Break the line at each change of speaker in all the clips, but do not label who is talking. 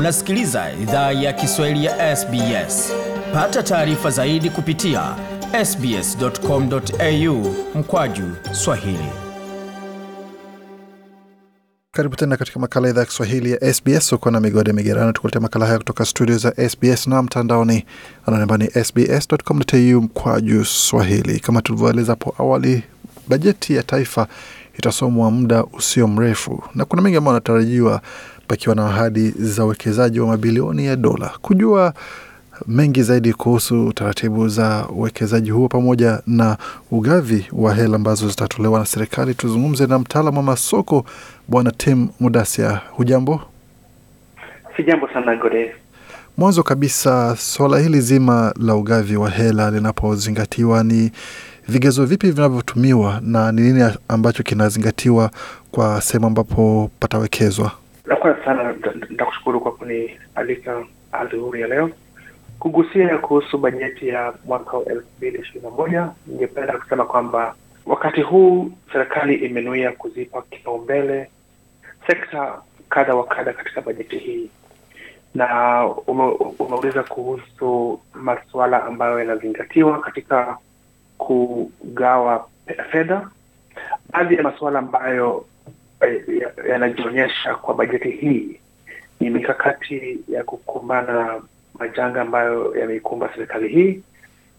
Unasikiliza idhaa ya Kiswahili ya SBS. Pata taarifa zaidi kupitia sbs.com.au mkwaju swahili.
Karibu tena katika makala idhaa ya Kiswahili ya SBS. huko na migode migerano, tukuletea makala haya kutoka studio za SBS na mtandaoni anaonamba ni sbs.com.au mkwaju swahili. Kama tulivyoeleza hapo awali, bajeti ya taifa itasomwa muda usio mrefu na kuna mengi ambayo anatarajiwa pakiwa na ahadi za uwekezaji wa mabilioni ya dola. Kujua mengi zaidi kuhusu taratibu za uwekezaji huo pamoja na ugavi wa hela ambazo zitatolewa na serikali, tuzungumze na mtaalamu wa masoko Bwana Tim Mudasia. Hujambo?
Sijambo sana Gode.
Mwanzo kabisa, swala hili zima la ugavi wa hela linapozingatiwa, ni vigezo vipi vinavyotumiwa na ni nini ambacho kinazingatiwa kwa sehemu ambapo patawekezwa?
La sana nitakushukuru kwa kunialika adhuhuri ya leo kugusia kuhusu bajeti ya mwaka wa elfu mbili ishirini na moja. Ningependa kusema kwamba wakati huu serikali imenuia kuzipa kipaumbele sekta kadha wa kadha katika bajeti hii, na ume, umeuliza kuhusu masuala ambayo yanazingatiwa katika kugawa fedha. Baadhi ya masuala ambayo yanajionyesha kwa bajeti hii ni mikakati ya kukumbana na majanga ambayo yameikumba serikali hii.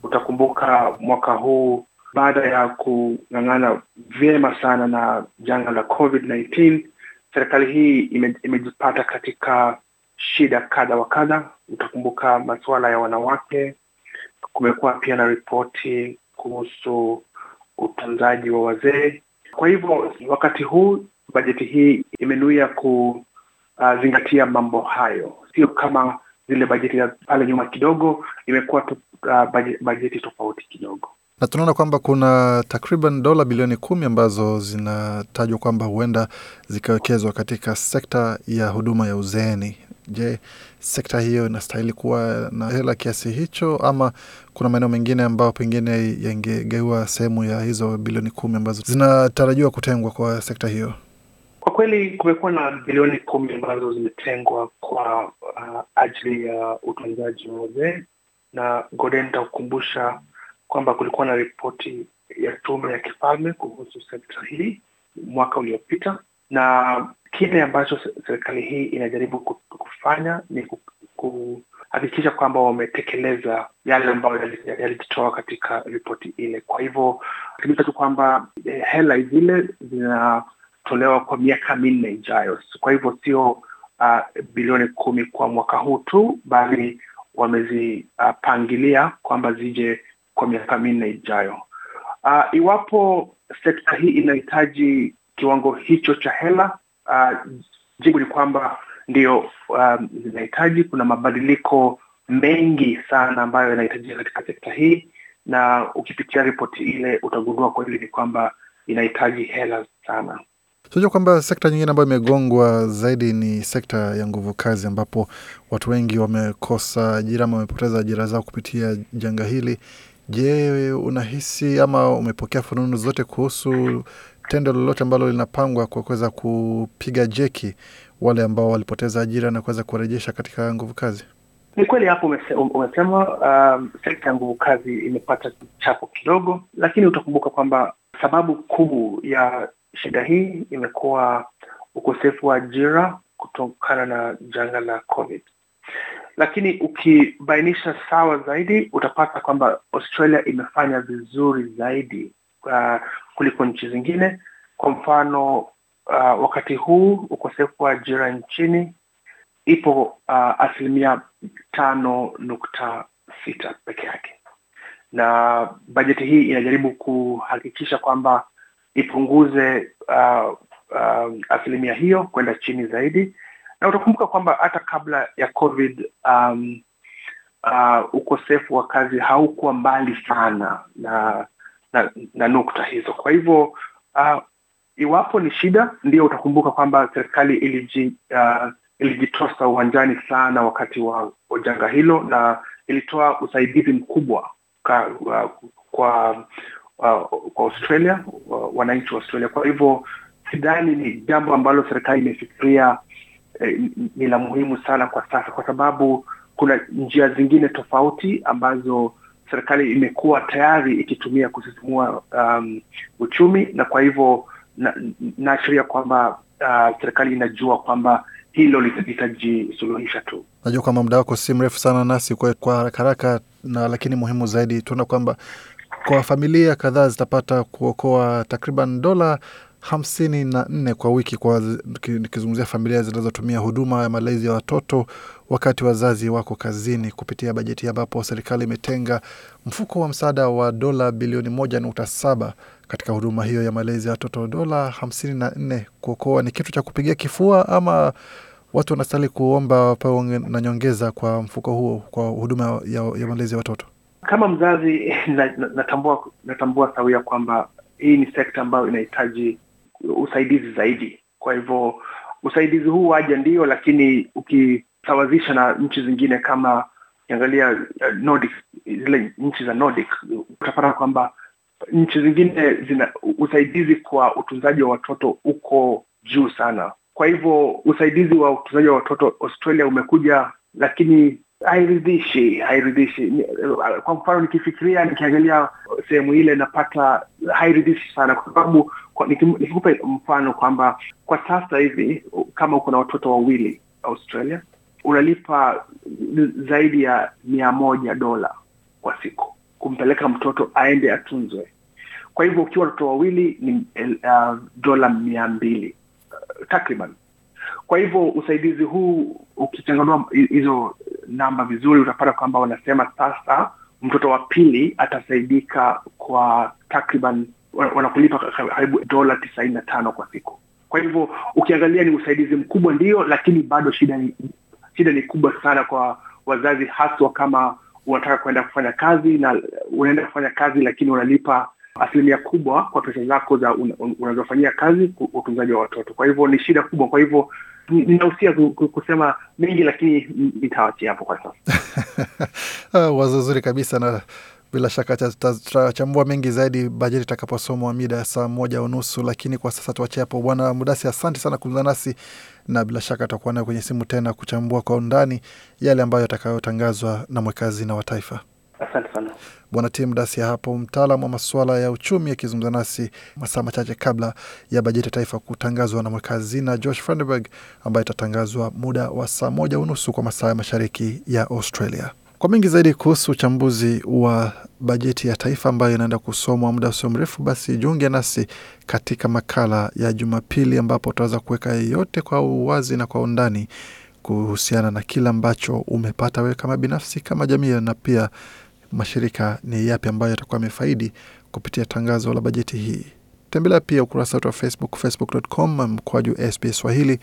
Utakumbuka mwaka huu baada ya kung'ang'ana vyema sana na janga la COVID-19, serikali hii ime, imejipata katika shida kadha wa kadha. Utakumbuka masuala ya wanawake. Kumekuwa pia na ripoti kuhusu utunzaji wa wazee. Kwa hivyo wakati huu bajeti hii imenuia kuzingatia mambo hayo, sio kama zile bajeti za pale nyuma kidogo. Imekuwa tu, uh, bajeti tofauti kidogo,
na tunaona kwamba kuna takriban dola bilioni kumi ambazo zinatajwa kwamba huenda zikawekezwa katika sekta ya huduma ya uzeeni. Je, sekta hiyo inastahili kuwa na hela kiasi hicho, ama kuna maeneo mengine ambayo pengine yangegeua sehemu ya hizo bilioni kumi ambazo zinatarajiwa kutengwa kwa sekta hiyo?
Kwa kweli kumekuwa na bilioni kumi ambazo zimetengwa kwa uh, ajili ya uh, utunzaji wa wazee, na Gode, nitakukumbusha kwamba kulikuwa na ripoti ya tume ya kifalme kuhusu sekta hii mwaka uliopita, na kile ambacho serikali hii inajaribu kufanya ni kuhakikisha kwamba wametekeleza yale ambayo yalijitoa katika ripoti ile. Kwa hivyo hakikisha tu kwamba eh, hela zile zinatolewa kwa miaka minne ijayo. Kwa hivyo sio uh, bilioni kumi kwa mwaka huu tu, bali wamezipangilia uh, kwamba zije kwa miaka minne ijayo. Uh, iwapo sekta hii inahitaji kiwango hicho cha hela, uh, jibu ni kwamba ndio, um. Kuna mabadiliko mengi sana ambayo yanahitajika katika sekta hii, na ukipitia ripoti ile utagundua kweli ni kwamba inahitaji hela sana.
Tunajua kwamba sekta nyingine ambayo imegongwa zaidi ni sekta ya nguvu kazi, ambapo watu wengi wamekosa ajira ama wamepoteza ajira zao kupitia janga hili. Je, unahisi ama umepokea fununu zote kuhusu tendo lolote ambalo linapangwa kwa kuweza kupiga jeki wale ambao walipoteza ajira na kuweza kuwarejesha katika nguvu kazi?
Ni kweli hapo umesema, um, sekta ya nguvu kazi imepata chapo kidogo, lakini utakumbuka kwamba sababu kuu ya shida hii imekuwa ukosefu wa ajira kutokana na janga la COVID. Lakini ukibainisha sawa zaidi, utapata kwamba Australia imefanya vizuri zaidi uh, kuliko nchi zingine. Kwa mfano uh, wakati huu ukosefu wa ajira nchini ipo uh, asilimia tano nukta sita peke yake, na bajeti hii inajaribu kuhakikisha kwamba ipunguze uh, uh, asilimia hiyo kwenda chini zaidi, na utakumbuka kwamba hata kabla ya COVID um, uh, ukosefu wa kazi haukuwa mbali sana na na, na nukta hizo. Kwa hivyo uh, iwapo ni shida, ndio utakumbuka kwamba serikali iliji uh, ilijitosa uwanjani sana wakati wa janga hilo na ilitoa usaidizi mkubwa ka, uh, kwa uh, kwa Australia uh, wananchi wa Australia. Kwa hivyo sidhani ni jambo ambalo serikali imefikiria eh, ni la muhimu sana kwa sasa, kwa sababu kuna njia zingine tofauti ambazo serikali imekuwa tayari ikitumia kusisimua um, uchumi, na kwa hivyo naashiria na kwamba uh, serikali inajua kwamba hilo litajisuluhisha tu.
Najua kwamba muda wako si mrefu sana nasi kwa, kwa haraka haraka, na lakini muhimu zaidi tunaona kwamba kwa familia kadhaa zitapata kuokoa takriban dola hamsini na nne kwa wiki kwa nikizungumzia familia zinazotumia huduma ya malezi ya watoto wakati wazazi wako kazini kupitia bajeti ambapo serikali imetenga mfuko wa msaada wa dola bilioni moja nukta saba katika huduma hiyo ya malezi ya watoto. Dola hamsini na nne kuokoa ni kitu cha kupigia kifua ama watu wanastahili kuomba wapewe na nyongeza kwa mfuko huo kwa huduma ya, ya malezi ya watoto?
Kama mzazi natambua natambua sawia kwamba hii ni sekta ambayo inahitaji usaidizi zaidi. Kwa hivyo usaidizi huu waja ndio, lakini ukisawazisha na nchi zingine kama ukiangalia uh, Nordic, zile nchi za Nordic utapata kwamba nchi zingine zina usaidizi kwa utunzaji wa watoto uko juu sana. Kwa hivyo usaidizi wa utunzaji wa watoto Australia umekuja, lakini hairidhishi, hairidhishi. Kwa mfano nikifikiria, nikiangalia sehemu ile napata hairidhishi sana, kwa sababu nikikupa mfano kwamba kwa sasa hivi kama uko na watoto wawili Australia unalipa zaidi ya mia moja dola kwa siku kumpeleka mtoto aende atunzwe. Kwa hivyo ukiwa watoto wawili ni uh, dola mia mbili uh, takriban. Kwa hivyo usaidizi huu ukichanganua hizo namba vizuri, utapata kwamba wanasema sasa mtoto wa pili atasaidika kwa takriban wanakulipa karibu dola tisaini na tano kwa siku. Kwa hivyo ukiangalia ni usaidizi mkubwa ndio, lakini bado shida ni shida ni kubwa sana kwa wazazi, haswa kama unataka kuenda kufanya kazi na unaenda kufanya kazi, lakini unalipa asilimia kubwa kwa pesa zako za unazofanyia kazi utunzaji wa watoto. Kwa hivyo ni shida kubwa. Kwa hivyo ninahusia kusema mengi, lakini nitawachia hapo kwa
sasa. Wazo zuri kabisa na bila shaka tutachambua mengi zaidi bajeti itakaposomwa mida ya saa moja unusu, lakini kwa sasa tuachie hapo. Bwana Mudasi, asante sana kuzungumza nasi, na bila shaka tutakuwa nayo kwenye simu tena kuchambua kwa undani yale ambayo yatakayotangazwa na mweka hazina wa taifa.
Asante sana
Bwana Tim Dasia hapo, mtaalam wa masuala ya uchumi, akizungumza nasi masaa machache kabla ya bajeti ya taifa kutangazwa na mweka hazina Josh Frydenberg, ambayo itatangazwa muda wa saa moja unusu kwa masaa ya mashariki ya Australia. Kwa mengi zaidi kuhusu uchambuzi wa bajeti ya taifa ambayo inaenda kusomwa muda usio mrefu, basi jiunge nasi katika makala ya Jumapili ambapo utaweza kuweka yote kwa uwazi na kwa undani kuhusiana na kile ambacho umepata wewe kama binafsi, kama jamii, na pia mashirika ni yapi ambayo yatakuwa yamefaidi kupitia tangazo la bajeti hii. Tembelea pia ukurasa wetu wa Facebook, facebook.com mkwaju SBS Swahili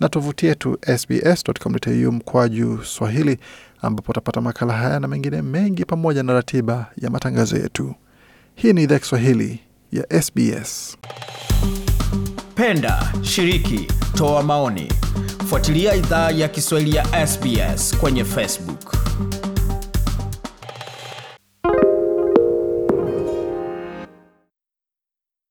na tovuti yetu sbs.com.au mkwaju Swahili, ambapo utapata makala haya na mengine mengi pamoja na ratiba ya matangazo yetu. Hii ni idhaa Kiswahili ya SBS.
Penda, shiriki, toa maoni, fuatilia idhaa ya Kiswahili ya SBS kwenye Facebook.